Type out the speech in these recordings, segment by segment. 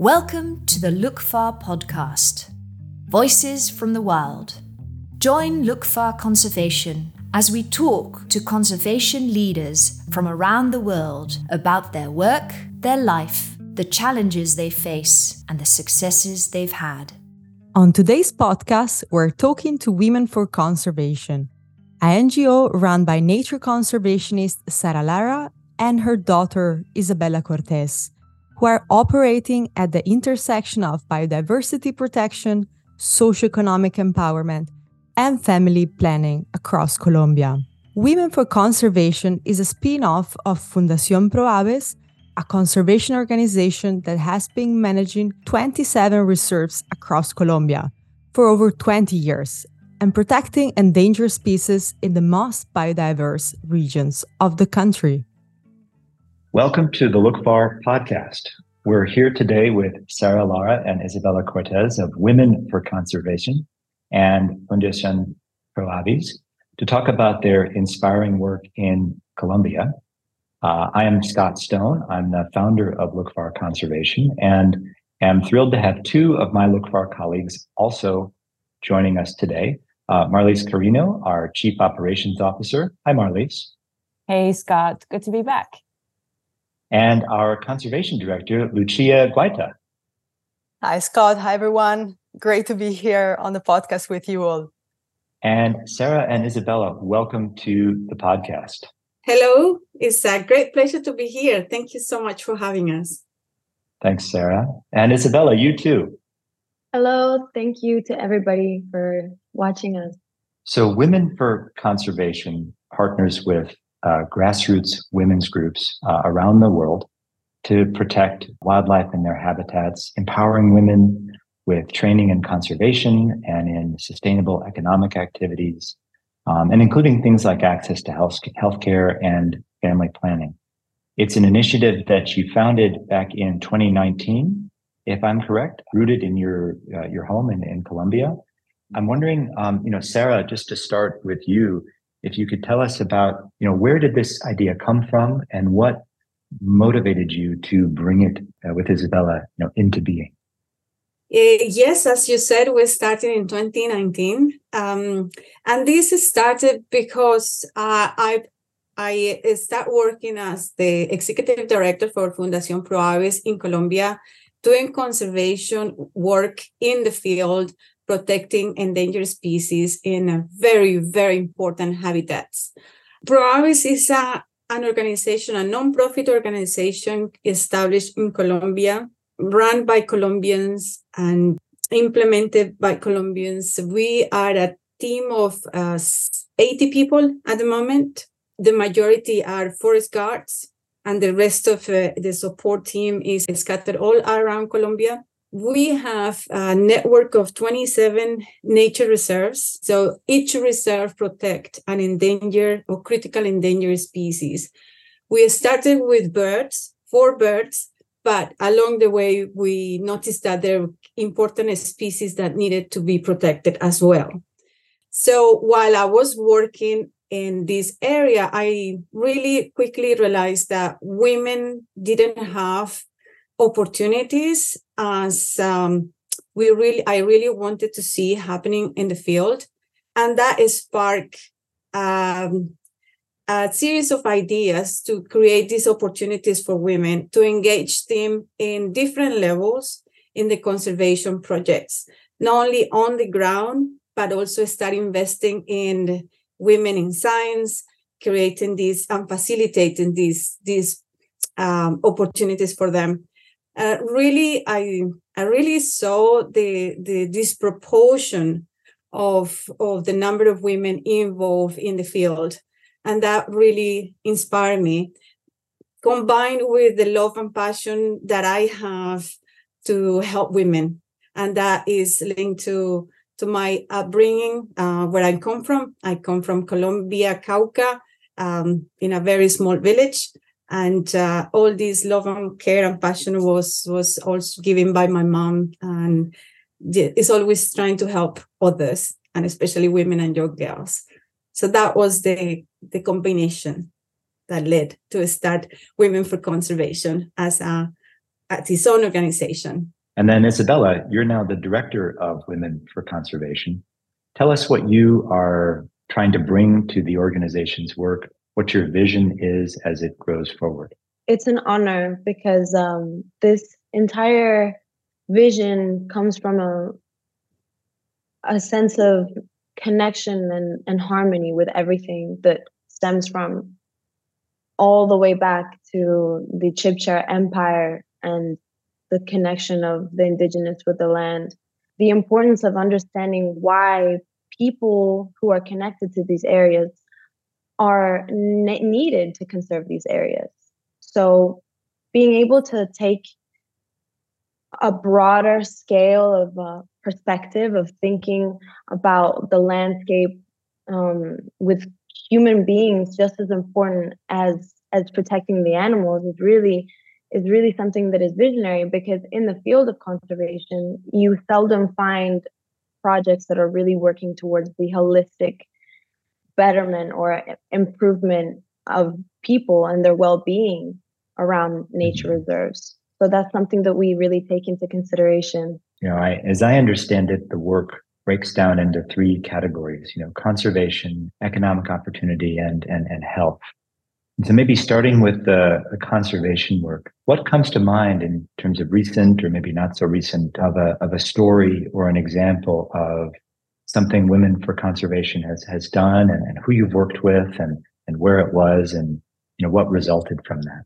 Welcome to the Lookfar podcast Voices from the Wild. Join Lookfar Conservation as we talk to conservation leaders from around the world about their work, their life, the challenges they face, and the successes they've had. On today's podcast, we're talking to Women for Conservation, an NGO run by nature conservationist Sara Lara and her daughter Isabella Cortes, who are operating at the intersection of biodiversity protection, socioeconomic empowerment, and family planning across Colombia. Women for Conservation is a spin off of Fundación ProAves, a conservation organization that has been managing 27 reserves across Colombia for over 20 years and protecting endangered species in the most biodiverse regions of the country. Welcome to the Lookfar podcast. We're here today with Sara Lara and Isabella Cortes of Women for Conservation and Fundación ProAves to talk about their inspiring work in Colombia. Uh, I am Scott Stone. I'm the founder of Lookfar Conservation and am thrilled to have two of my Lookfar colleagues also joining us today. Uh, Marlise Carino, our Chief Operations Officer. Hi, Marlise. Hey, Scott. Good to be back and our conservation director, Lucia Guaita. Hi, Scott. Hi, everyone. Great to be here on the podcast with you all. And Sara and Isabella, welcome to the podcast. Hello. It's a great pleasure to be here. Thank you so much for having us. Thanks, Sara. And Isabella, you too. Hello. Thank you to everybody for watching us. So, Women for Conservation partners with uh, grassroots women's groups uh, around the world to protect wildlife and their habitats, empowering women with training in conservation and in sustainable economic activities, um, and including things like access to health healthcare and family planning. It's an initiative that you founded back in 2019, if I'm correct, rooted in your uh, your home in, in Colombia. I'm wondering, um, you know, Sara, just to start with you, if you could tell us about, you know, where did this idea come from and what motivated you to bring it uh, with Isabella, you know, into being? Uh, yes, as you said, we started in 2019, um, and this started because uh, I I started working as the executive director for Fundación ProAves in Colombia, doing conservation work in the field protecting endangered species in very, very important habitats. Pro Aves is a, an organization, a non-profit organization established in Colombia, run by Colombians and implemented by Colombians. We are a team of uh, 80 people at the moment. The majority are forest guards, and the rest of uh, the support team is scattered all around Colombia we have a network of 27 nature reserves. So each reserve protect an endangered or critical endangered species. We started with birds, four birds, but along the way we noticed that there were important species that needed to be protected as well. So while I was working in this area, I really quickly realized that women didn't have opportunities as um, we really I really wanted to see happening in the field, and that sparked um, a series of ideas to create these opportunities for women to engage them in different levels in the conservation projects, not only on the ground but also start investing in women in science, creating these and facilitating these these um, opportunities for them really I I really saw the the disproportion of of the number of women involved in the field, and that really inspired me. Combined with the love and passion that I have to help women, and that is linked to to my upbringing, uh, where I come from. I come from Colombia, Cauca, um, in a very small village and uh, all this love and care and passion was was also given by my mom and is always trying to help others and especially women and young girls so that was the the combination that led to start women for conservation as a at its own organization. And then, Isabella, you're now the director of Women for Conservation. Tell us what you are trying to bring to the organization's work, what your vision is as it grows forward. It's an honor because um, this entire vision comes from a a sense of connection and, and harmony with everything that stems from all the way back to the Chibcha Empire and the connection of the indigenous with the land. The importance of understanding why people who are connected to these areas are ne- needed to conserve these areas. So, being able to take a broader scale of uh, perspective of thinking about the landscape um, with human beings just as important as as protecting the animals is really is really something that is visionary because in the field of conservation you seldom find projects that are really working towards the holistic betterment or improvement of people and their well-being around nature mm-hmm. reserves. So that's something that we really take into consideration. You know I, as i understand it the work breaks down into three categories you know conservation economic opportunity and and, and health. And so maybe starting with the, the, conservation work, what comes to mind in terms of recent or maybe not so recent of a of a story or an example of something Women for Conservation has has done and, and who you've worked with and and where it was and you know what resulted from that?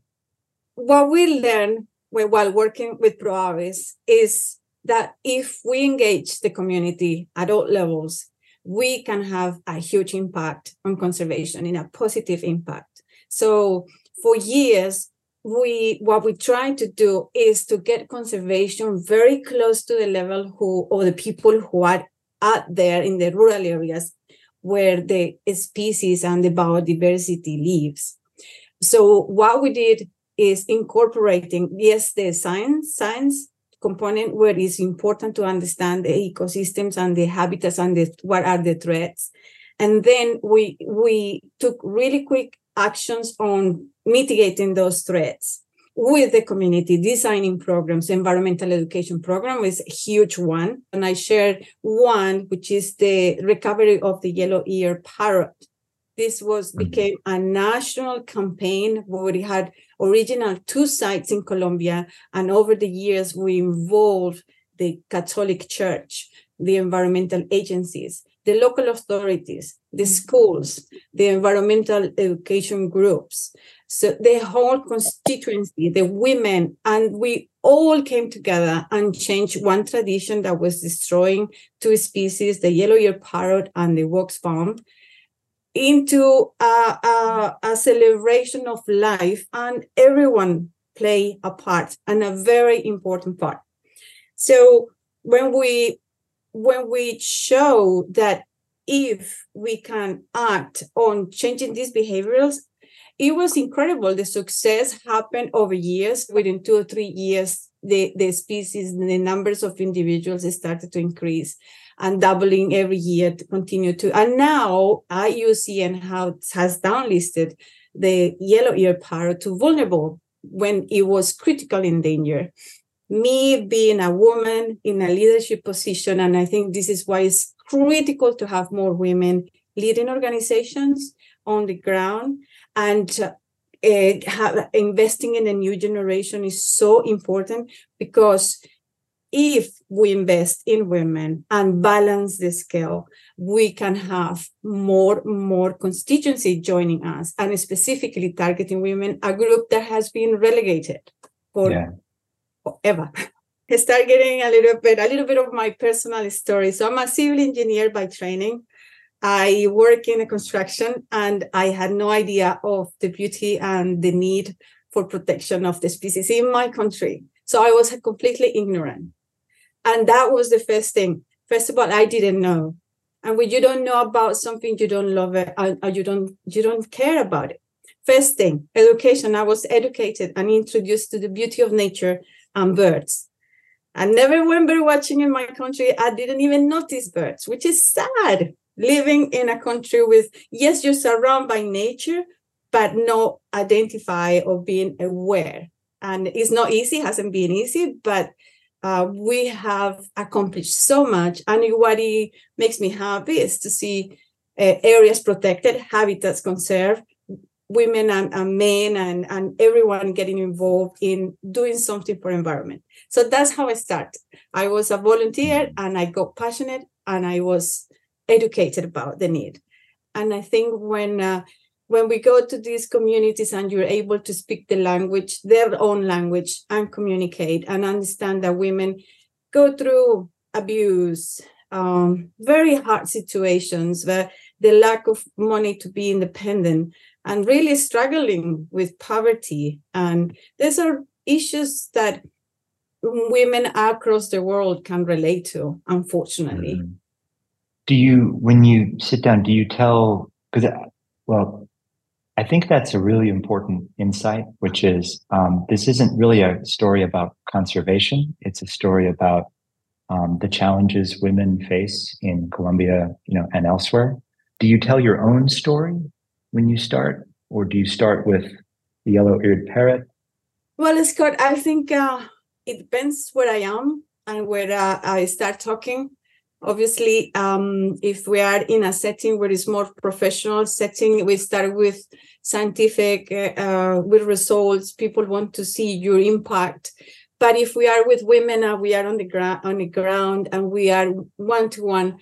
What we learned while working with ProAves is that if we engage the community at all levels, we can have a huge impact on conservation in a positive impact so for years, we what we try to do is to get conservation very close to the level who or the people who are out there in the rural areas where the species and the biodiversity lives. So what we did is incorporating yes the science science component where it's important to understand the ecosystems and the habitats and the, what are the threats and then we we took really quick actions on mitigating those threats with the community designing programs environmental education program is a huge one and i shared one which is the recovery of the yellow ear parrot this was mm-hmm. became a national campaign where we had original two sites in colombia and over the years we involved the catholic church the environmental agencies the local authorities, the mm-hmm. schools, the environmental education groups, so the whole constituency, the women, and we all came together and changed one tradition that was destroying two species, the yellow-eared parrot and the wax palm, into a, a, a celebration of life, and everyone play a part and a very important part. So when we when we show that if we can act on changing these behaviors, it was incredible. The success happened over years. Within two or three years, the, the species, the numbers of individuals started to increase and doubling every year to continue to. And now IUCN has downlisted the yellow ear parrot to vulnerable when it was critical in danger me being a woman in a leadership position, and I think this is why it's critical to have more women leading organizations on the ground and uh, have, investing in a new generation is so important because if we invest in women and balance the scale, we can have more more constituency joining us and specifically targeting women, a group that has been relegated for yeah ever. I start getting a little bit, a little bit of my personal story. So I'm a civil engineer by training. I work in a construction and I had no idea of the beauty and the need for protection of the species in my country. So I was completely ignorant. And that was the first thing. First of all, I didn't know. And when you don't know about something, you don't love it, or you don't you don't care about it. First thing, education. I was educated and introduced to the beauty of nature and birds. I never remember watching in my country. I didn't even notice birds, which is sad. Living in a country with, yes, you're surrounded by nature, but no identify or being aware. and it's not easy, hasn't been easy, but uh, we have accomplished so much. And what makes me happy is to see uh, areas protected, habitats conserved, women and, and, men and, and everyone getting involved in doing something for environment. So that's how I started. I was a volunteer and I got passionate and I was educated about the need. And I think when uh, when we go to these communities and you're able to speak the language, their own language, and communicate and understand that women go through abuse, um, very hard situations, where the lack of money to be independent, and really struggling with poverty. And these are issues that women across the world can relate to, unfortunately. Mm-hmm. Do you, when you sit down, do you tell, because, well, I think that's a really important insight, which is um, this isn't really a story about conservation. It's a story about um, the challenges women face in Colombia, you know, and elsewhere. Do you tell your own story when you start, or do you start with the yellow-eared parrot? Well, Scott, I think uh, it depends where I am and where uh, I start talking. Obviously, um, if we are in a setting where it's more professional setting, we start with scientific, uh, with results. People want to see your impact. But if we are with women and we are on the ground, on the ground, and we are one to one,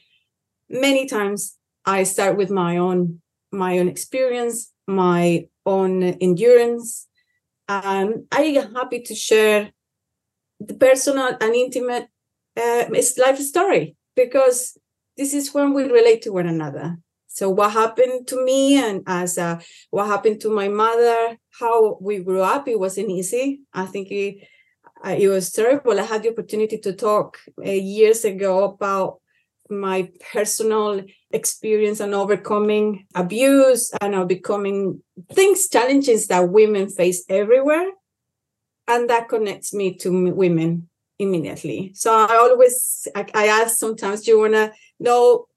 many times I start with my own my own experience, my own endurance. I am happy to share the personal and intimate uh, life story because this is when we relate to one another. So what happened to me and as uh, what happened to my mother, how we grew up, it wasn't easy. I think it, uh, it was terrible. I had the opportunity to talk uh, years ago about my personal experience and overcoming abuse and overcoming things, challenges that women face everywhere. And that connects me to women immediately. So I always I, I ask sometimes, do you wanna know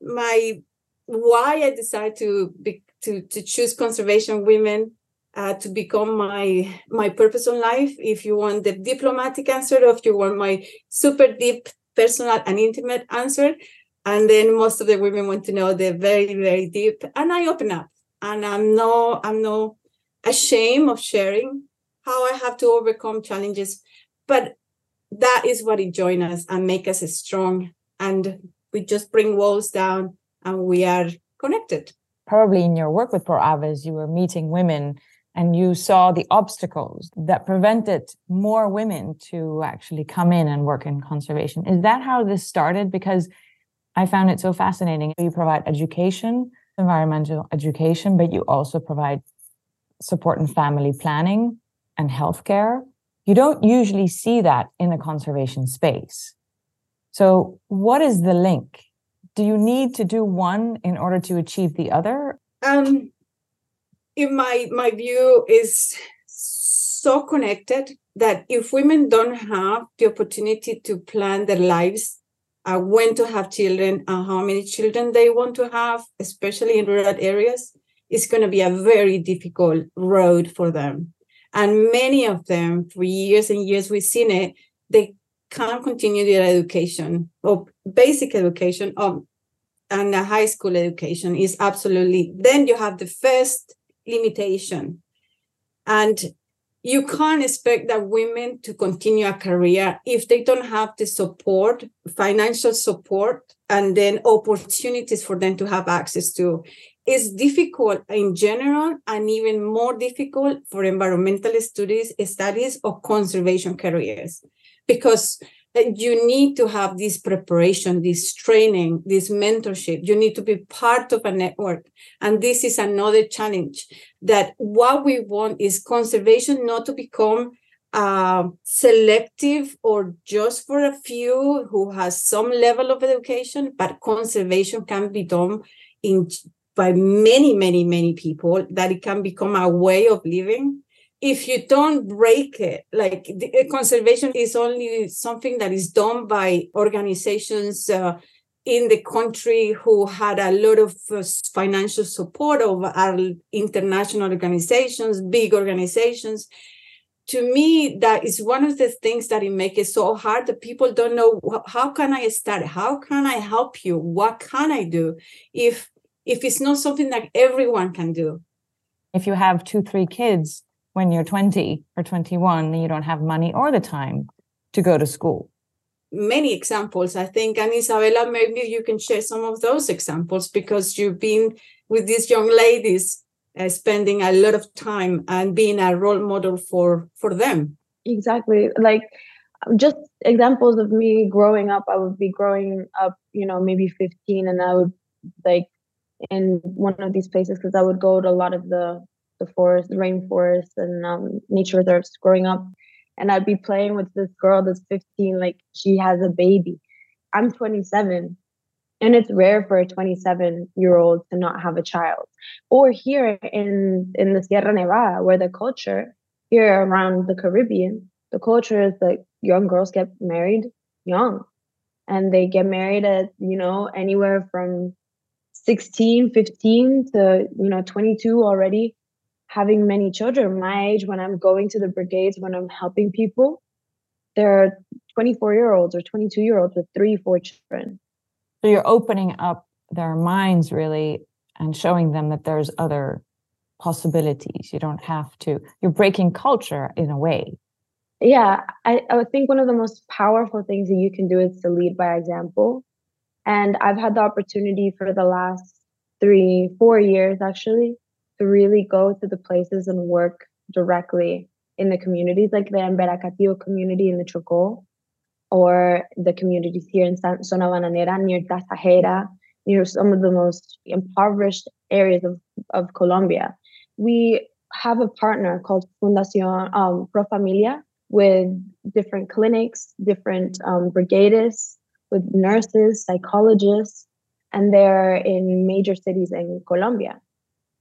my why I decided to be to to choose conservation women uh, to become my my purpose in life. If you want the diplomatic answer, or if you want my super deep personal and intimate answer. And then most of the women want to know the very, very deep. And I open up. And I'm no, I'm no ashamed of sharing how I have to overcome challenges. But that is what it join us and make us strong. And we just bring walls down and we are connected. Probably in your work with ProAves, you were meeting women and you saw the obstacles that prevented more women to actually come in and work in conservation. Is that how this started? Because I found it so fascinating. You provide education, environmental education, but you also provide support and family planning and healthcare. You don't usually see that in the conservation space. So, what is the link? Do you need to do one in order to achieve the other? Um, in my my view is so connected that if women don't have the opportunity to plan their lives uh, when to have children and how many children they want to have especially in rural areas it's going to be a very difficult road for them and many of them for years and years we've seen it they can't continue their education or basic education um, and a high school education is absolutely then you have the first limitation. And you can't expect that women to continue a career if they don't have the support, financial support, and then opportunities for them to have access to. It's difficult in general and even more difficult for environmental studies, studies or conservation careers because you need to have this preparation, this training, this mentorship. You need to be part of a network. And this is another challenge that what we want is conservation not to become uh, selective or just for a few who has some level of education, but conservation can be done in by many, many, many people that it can become a way of living. If you don't break it, like the, conservation is only something that is done by organizations uh, in the country who had a lot of uh, financial support of our international organizations, big organizations. to me that is one of the things that it makes it so hard that people don't know how can i start? How can i help you? What can i do? If if it's not something that everyone can do. If you have two three kids when you're 20 or 21 and you don't have money or the time to go to school. Many examples i think and isabella maybe you can share some of those examples because you've been with these young ladies uh, spending a lot of time and being a role model for for them. Exactly. Like just examples of me growing up i would be growing up you know maybe 15 and i would like in one of these places because i would go to a lot of the the forest the rainforest and um, nature reserves growing up. And i'd be playing with this girl that's 15 like she has a baby. I'm 27 and it's rare for a 27 year old to not have a child. Or here in in the sierra nevada where the culture here around the caribbean the culture is like young girls get married young. And they get married at you know anywhere from 16 15 to you know 22 already having many children my age when i'm going to the brigades when i'm helping people there are 24 year olds or 22 year olds with three four children so you're opening up their minds really and showing them that there's other possibilities. You don't have to, you're breaking culture in a way. Yeah, I, I think one of the most powerful things that you can do is to lead by example. And I've had the opportunity for the last three, four years actually, to really go to the places and work directly in the communities, like the Emberá Katío community in the Chocó, or the communities here in Zona Bananera near Tasajera, near some of the most impoverished areas of, of Colombia. We have a partner called Fundación um, Profamilia with different clinics, different um, brigades, with nurses, psychologists, and they're in major cities in Colombia.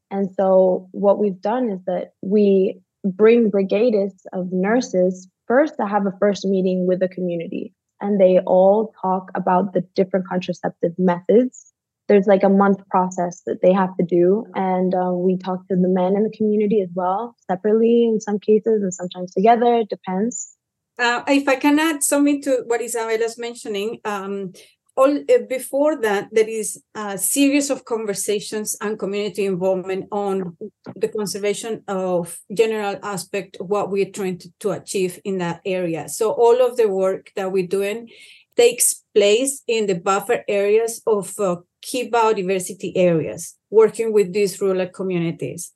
And so what we've done is that we bring brigades of nurses first to have a first meeting with the community and they all talk about the different contraceptive methods there's like a month process that they have to do and uh, we talk to the men in the community as well separately in some cases and sometimes together it depends uh, if i can add something to what isabella's mentioning um, all uh, before that there is a series of conversations and community involvement on the conservation of general aspect what we're trying to, to achieve in that area. So all of the work that we're doing takes place in the buffer areas of uh, key biodiversity areas working with these rural communities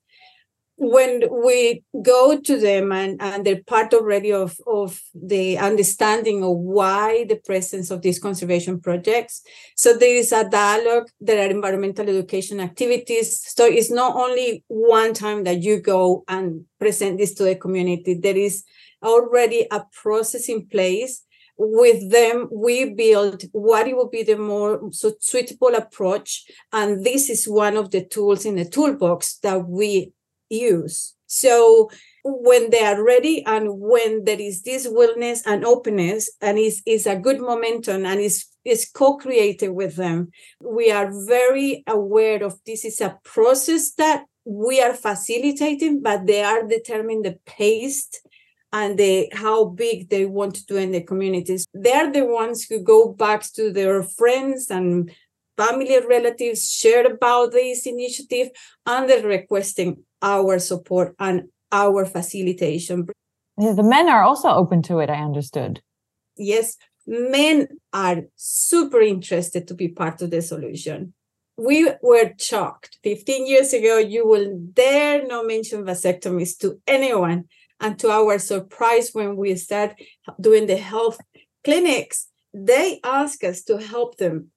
when we go to them and, and they're part already of, of the understanding of why the presence of these conservation projects. So there is a dialogue, there are environmental education activities. So it's not only one time that you go and present this to the community, there is already a process in place with them we build what it will be the more suitable approach and this is one of the tools in the toolbox that we use. So when they are ready and when there is this willingness and openness and is is a good momentum and is is co-created with them we are very aware of this is a process that we are facilitating but they are determining the pace and the how big they want to do in the communities they're the ones who go back to their friends and family relatives share about this initiative and they're requesting our support and our facilitation. The men are also open to it, I understood. Yes, men are super interested to be part of the solution. We were shocked. 15 years ago, you will dare not mention vasectomies to anyone. And to our surprise, when we start doing the health clinics, they ask us to help them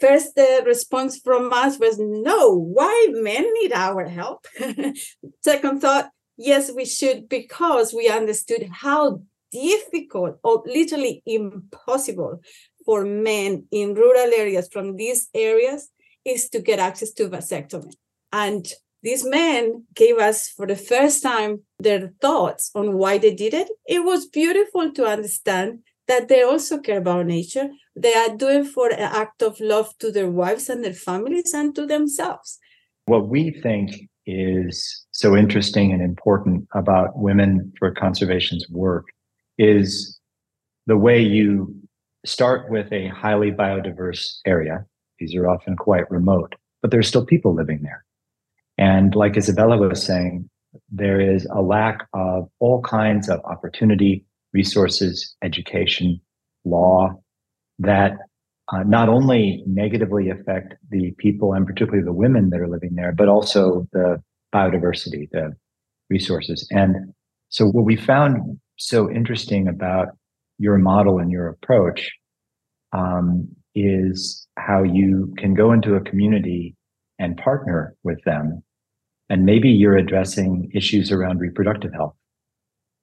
First, the response from us was, no, why men need our help? Second thought, yes, we should, because we understood how difficult or literally impossible for men in rural areas from these areas is to get access to vasectomy. And these men gave us for the first time their thoughts on why they did it. It was beautiful to understand that they also care about nature. They are doing for an act of love to their wives and their families and to themselves. What we think is so interesting and important about Women for Conservation's work is the way you start with a highly biodiverse area. These are often quite remote, but there's still people living there. And like Isabella was saying, there is a lack of all kinds of opportunity, resources, education, law that uh, not only negatively affect the people and particularly the women that are living there, but also the biodiversity, the resources. And so what we found so interesting about your model and your approach um, is how you can go into a community and partner with them. And maybe you're addressing issues around reproductive health,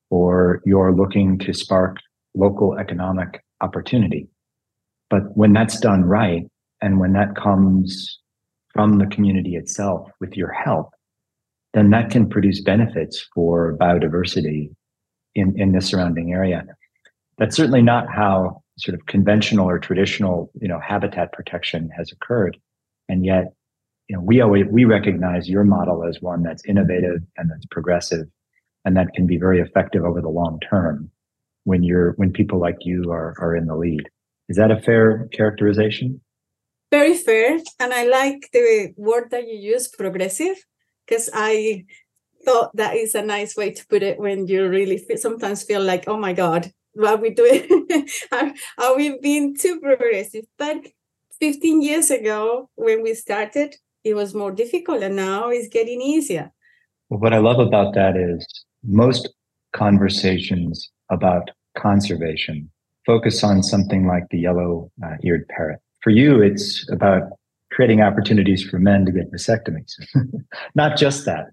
or you're looking to spark local economic opportunity. But when that's done right, and when that comes from the community itself with your help, then that can produce benefits for biodiversity in, in the surrounding area. That's certainly not how sort of conventional or traditional, you know, habitat protection has occurred. And yet, you know, we always we recognize your model as one that's innovative and that's progressive and that can be very effective over the long term when you're when people like you are are in the lead. Is that a fair characterization? Very fair. And I like the word that you use, progressive, because I thought that is a nice way to put it when you really feel, sometimes feel like, oh my God, what are we doing? are, are we being too progressive? But 15 years ago, when we started, it was more difficult and now it's getting easier. Well, what I love about that is most conversations about conservation focus on something like the yellow eared parrot. For you, it's about creating opportunities for men to get vasectomies. Not just that.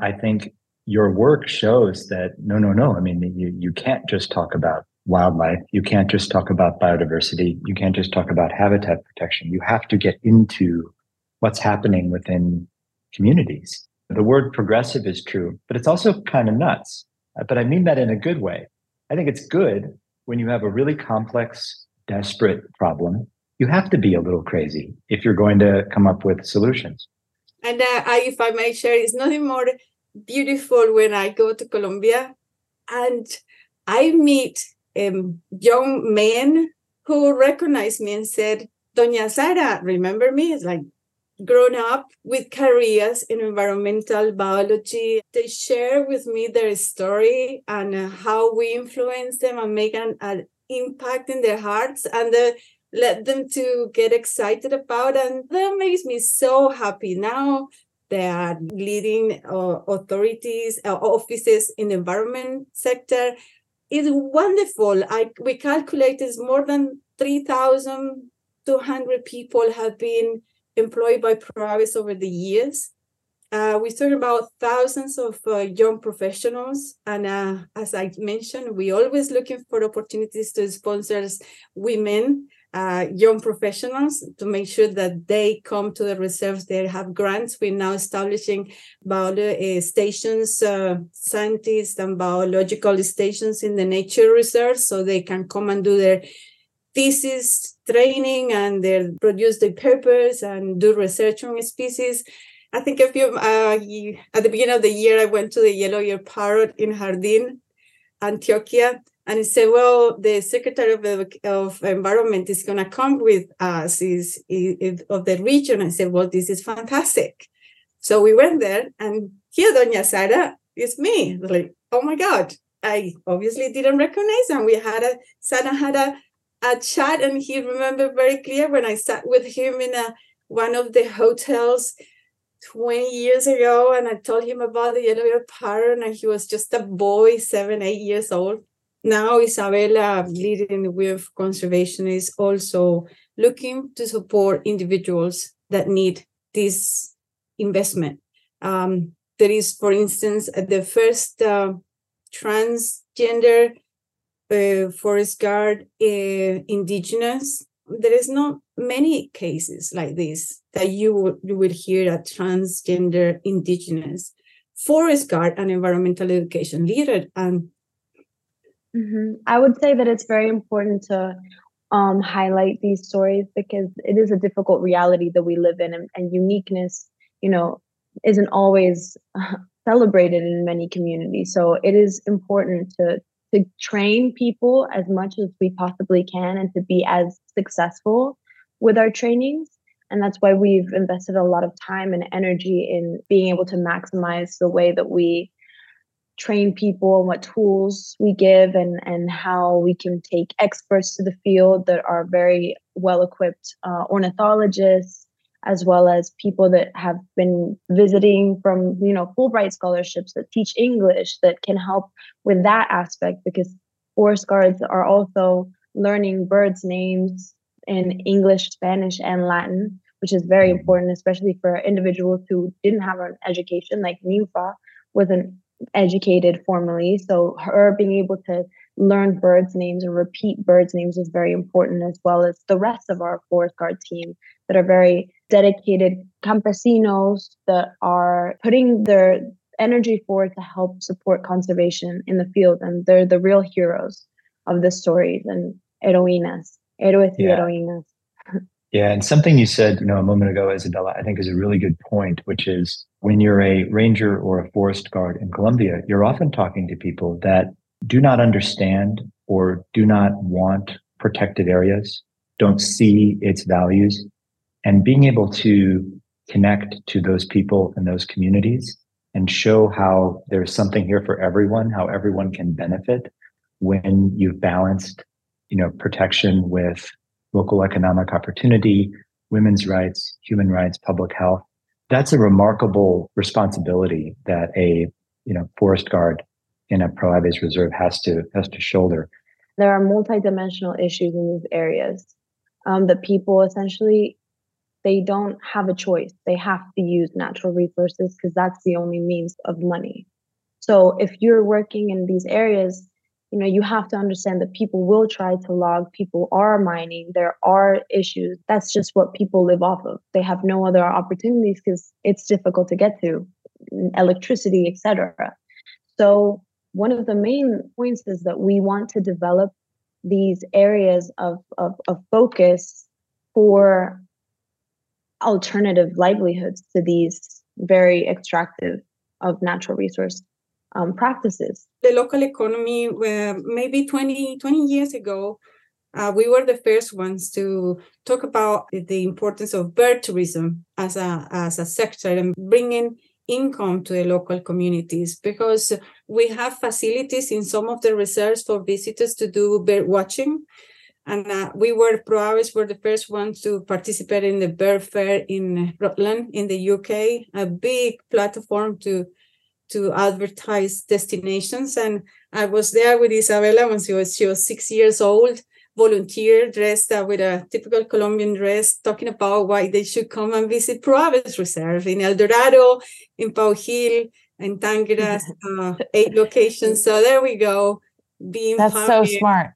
I think your work shows that no, no, no. I mean, you, you can't just talk about wildlife. You can't just talk about biodiversity. You can't just talk about habitat protection. You have to get into what's happening within communities. The word progressive is true, but it's also kind of nuts. But I mean that in a good way. I think it's good when you have a really complex, desperate problem, you have to be a little crazy if you're going to come up with solutions. And uh, I, if I may share, it's nothing more beautiful when I go to Colombia and I meet um, young men who recognize me and said, Doña Sara, remember me? It's like, grown up with careers in environmental biology. They share with me their story and uh, how we influence them and make an, an impact in their hearts and uh, let them to get excited about. And that makes me so happy. Now they are leading uh, authorities, uh, offices in the environment sector. It's wonderful. I, we calculated more than 3,200 people have been employed by ProAves over the years. Uh, we talk about thousands of uh, young professionals, and uh, as I mentioned, we are always looking for opportunities to sponsor women, uh, young professionals, to make sure that they come to the reserves. They have grants. We're now establishing bio uh, stations, uh, scientists, and biological stations in the nature reserves, so they can come and do their thesis training and they produce the papers and do research on species. I think a few uh, at the beginning of the year, I went to the yellow ear parrot in Jardín, Antioquia, and he said, "Well, the secretary of, of environment is going to come with us is, is, of the region." I said, "Well, this is fantastic." So we went there, and here, Doña Sara is me. Like, oh my God, I obviously didn't recognize him. We had a Sara had a a chat and he remembered very clear when I sat with him in a, one of the hotels 20 years ago and I told him about the yellow parrot and he was just a boy, seven, eight years old. Now Isabella, leading with conservation, is also looking to support individuals that need this investment. Um, there is, for instance, the first uh, transgender uh, forest guard uh, indigenous there is not many cases like this that you would you would hear a transgender indigenous forest guard and environmental education leader and mm-hmm. i would say that it's very important to um, highlight these stories because it is a difficult reality that we live in and, and uniqueness you know isn't always celebrated in many communities. So it is important to to train people as much as we possibly can and to be as successful with our trainings. And that's why we've invested a lot of time and energy in being able to maximize the way that we train people and what tools we give and and how we can take experts to the field that are very well equipped uh, ornithologists as well as people that have been visiting from you know fulbright scholarships that teach english that can help with that aspect because forest guards are also learning birds names in english spanish and latin which is very mm-hmm. important especially for individuals who didn't have an education like ninfa wasn't educated formally. So her being able to learn birds' names and repeat birds' names is very important, as well as the rest of our forest guard team that are very dedicated campesinos that are putting their energy forward to help support conservation in the field. And they're the real heroes of the stories and heroínas, héroes yeah. Yeah, and something you said, you know, a moment ago, Isabella, I think is a really good point, which is when you're a ranger or a forest guard in Colombia, you're often talking to people that do not understand or do not want protected areas, don't see its values, and being able to connect to those people and those communities and show how there's something here for everyone, how everyone can benefit when you've balanced, you know, protection with local economic opportunity, women's rights, human rights, public health. That's a remarkable responsibility that a you know forest guard in a ProAves reserve has to has to shoulder. There are multidimensional issues in these areas um, that people essentially they don't have a choice. They have to use natural resources because that's the only means of money. So if you're working in these areas you know you have to understand that people will try to log people are mining there are issues that's just what people live off of they have no other opportunities because it's difficult to get to mm, electricity etc so one of the main points is that we want to develop these areas of, of, of focus for alternative livelihoods to these very extractive of natural resource um, practices. The local economy, uh, maybe 20, 20 years ago, uh, we were the first ones to talk about the importance of bird tourism as a as a sector and bringing income to the local communities because we have facilities in some of the reserves for visitors to do bird watching and uh, we were ProAves were the first ones to participate in the bird fair in Rutland in the UK, a big platform to to advertise destinations. And I was there with Isabella when she was she was six years old, volunteer dressed uh, with a typical Colombian dress, talking about why they should come and visit ProAves Reserve in El Dorado, in Paujil, in Tangaras, uh, eight locations. So there we go. Being that's so smart.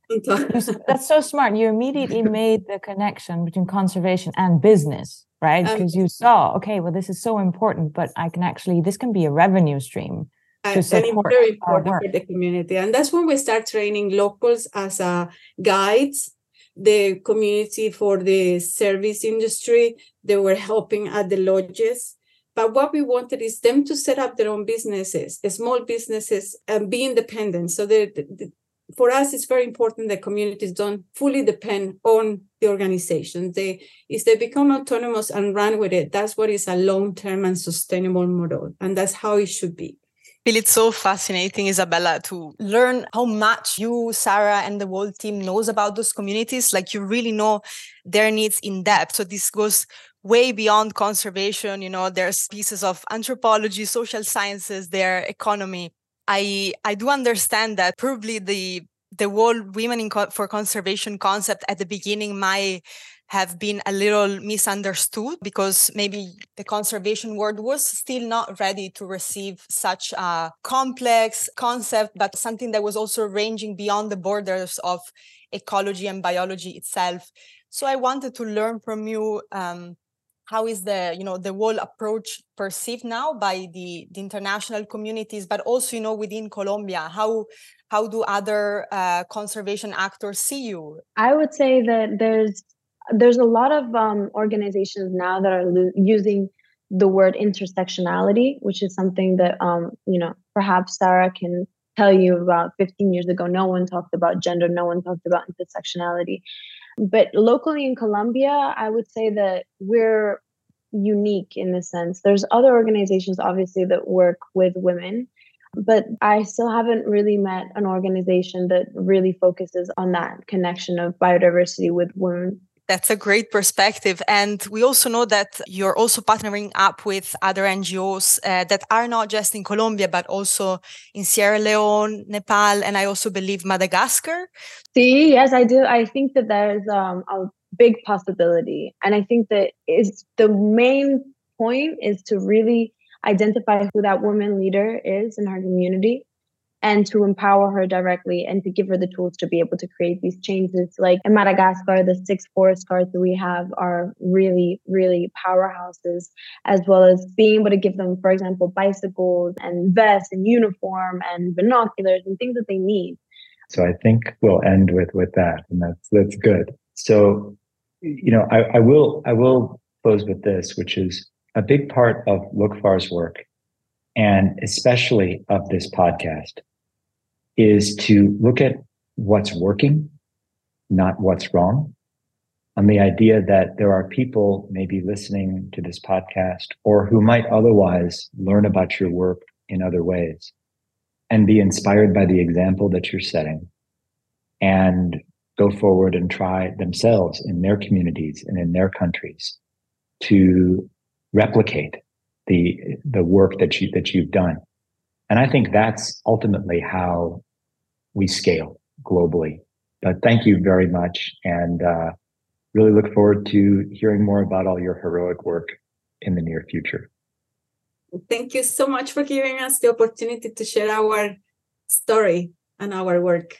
that's so smart. You immediately made the connection between conservation and business right? Because um, you saw, okay, well, this is so important, but I can actually, this can be a revenue stream. To support and very important for the community. And that's when we start training locals as uh, guides, the community for the service industry. They were helping at the lodges. But what we wanted is them to set up their own businesses, small businesses, and be independent. So the, for us, it's very important that communities don't fully depend on the organization. They, if they become autonomous and run with it, that's what is a long-term and sustainable model, and that's how it should be. Feel it's so fascinating, Isabella, to learn how much you, Sara, and the whole team knows about those communities. Like you really know their needs in depth. So this goes way beyond conservation. You know, there's pieces of anthropology, social sciences, their economy I I do understand that probably the the whole women in co- for conservation concept at the beginning might have been a little misunderstood because maybe the conservation world was still not ready to receive such a complex concept, but something that was also ranging beyond the borders of ecology and biology itself. So I wanted to learn from you um, how is the you know the whole approach perceived now by the, the international communities but also you know within colombia how how do other uh, conservation actors see you i would say that there's there's a lot of um, organizations now that are lo- using the word intersectionality, which is something that um, you know perhaps Sara can tell you about 15 years ago. No one talked about gender. No one talked about intersectionality. But locally in Colombia, I would say that we're unique in the sense. There's other organizations, obviously, that work with women, but I still haven't really met an organization that really focuses on that connection of biodiversity with women that's a great perspective. And we also know that you're also partnering up with other NGOs uh, that are not just in Colombia, but also in Sierra Leone, Nepal, and I also believe Madagascar. See, yes, I do. I think that there's um, a big possibility. And I think that is the main point is to really identify who that woman leader is in her community and to empower her directly and to give her the tools to be able to create these changes. Like in Madagascar, the six forest guards that we have are really, really powerhouses, as well as being able to give them, for example, bicycles and vests and uniform and binoculars and things that they need. So I think we'll end with with that, and that's that's good. So, you know, I, I will I will close with this, which is a big part of Lookfar's work and especially of this podcast is to look at what's working, not what's wrong. On the idea that there are people maybe listening to this podcast or who might otherwise learn about your work in other ways and be inspired by the example that you're setting and go forward and try themselves in their communities and in their countries to replicate the the work that you that you've done and i think that's ultimately how we scale globally but thank you very much and uh, really look forward to hearing more about all your heroic work in the near future thank you so much for giving us the opportunity to share our story and our work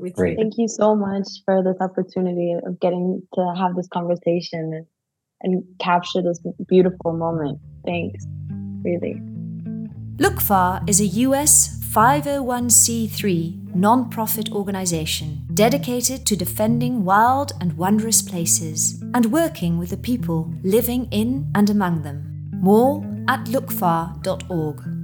with Great. you. Thank you so much for this opportunity of getting to have this conversation and, and capture this beautiful moment. Thanks, really. Lookfar is a US 501c3 non-profit organization dedicated to defending wild and wondrous places and working with the people living in and among them. More at lookfar.org.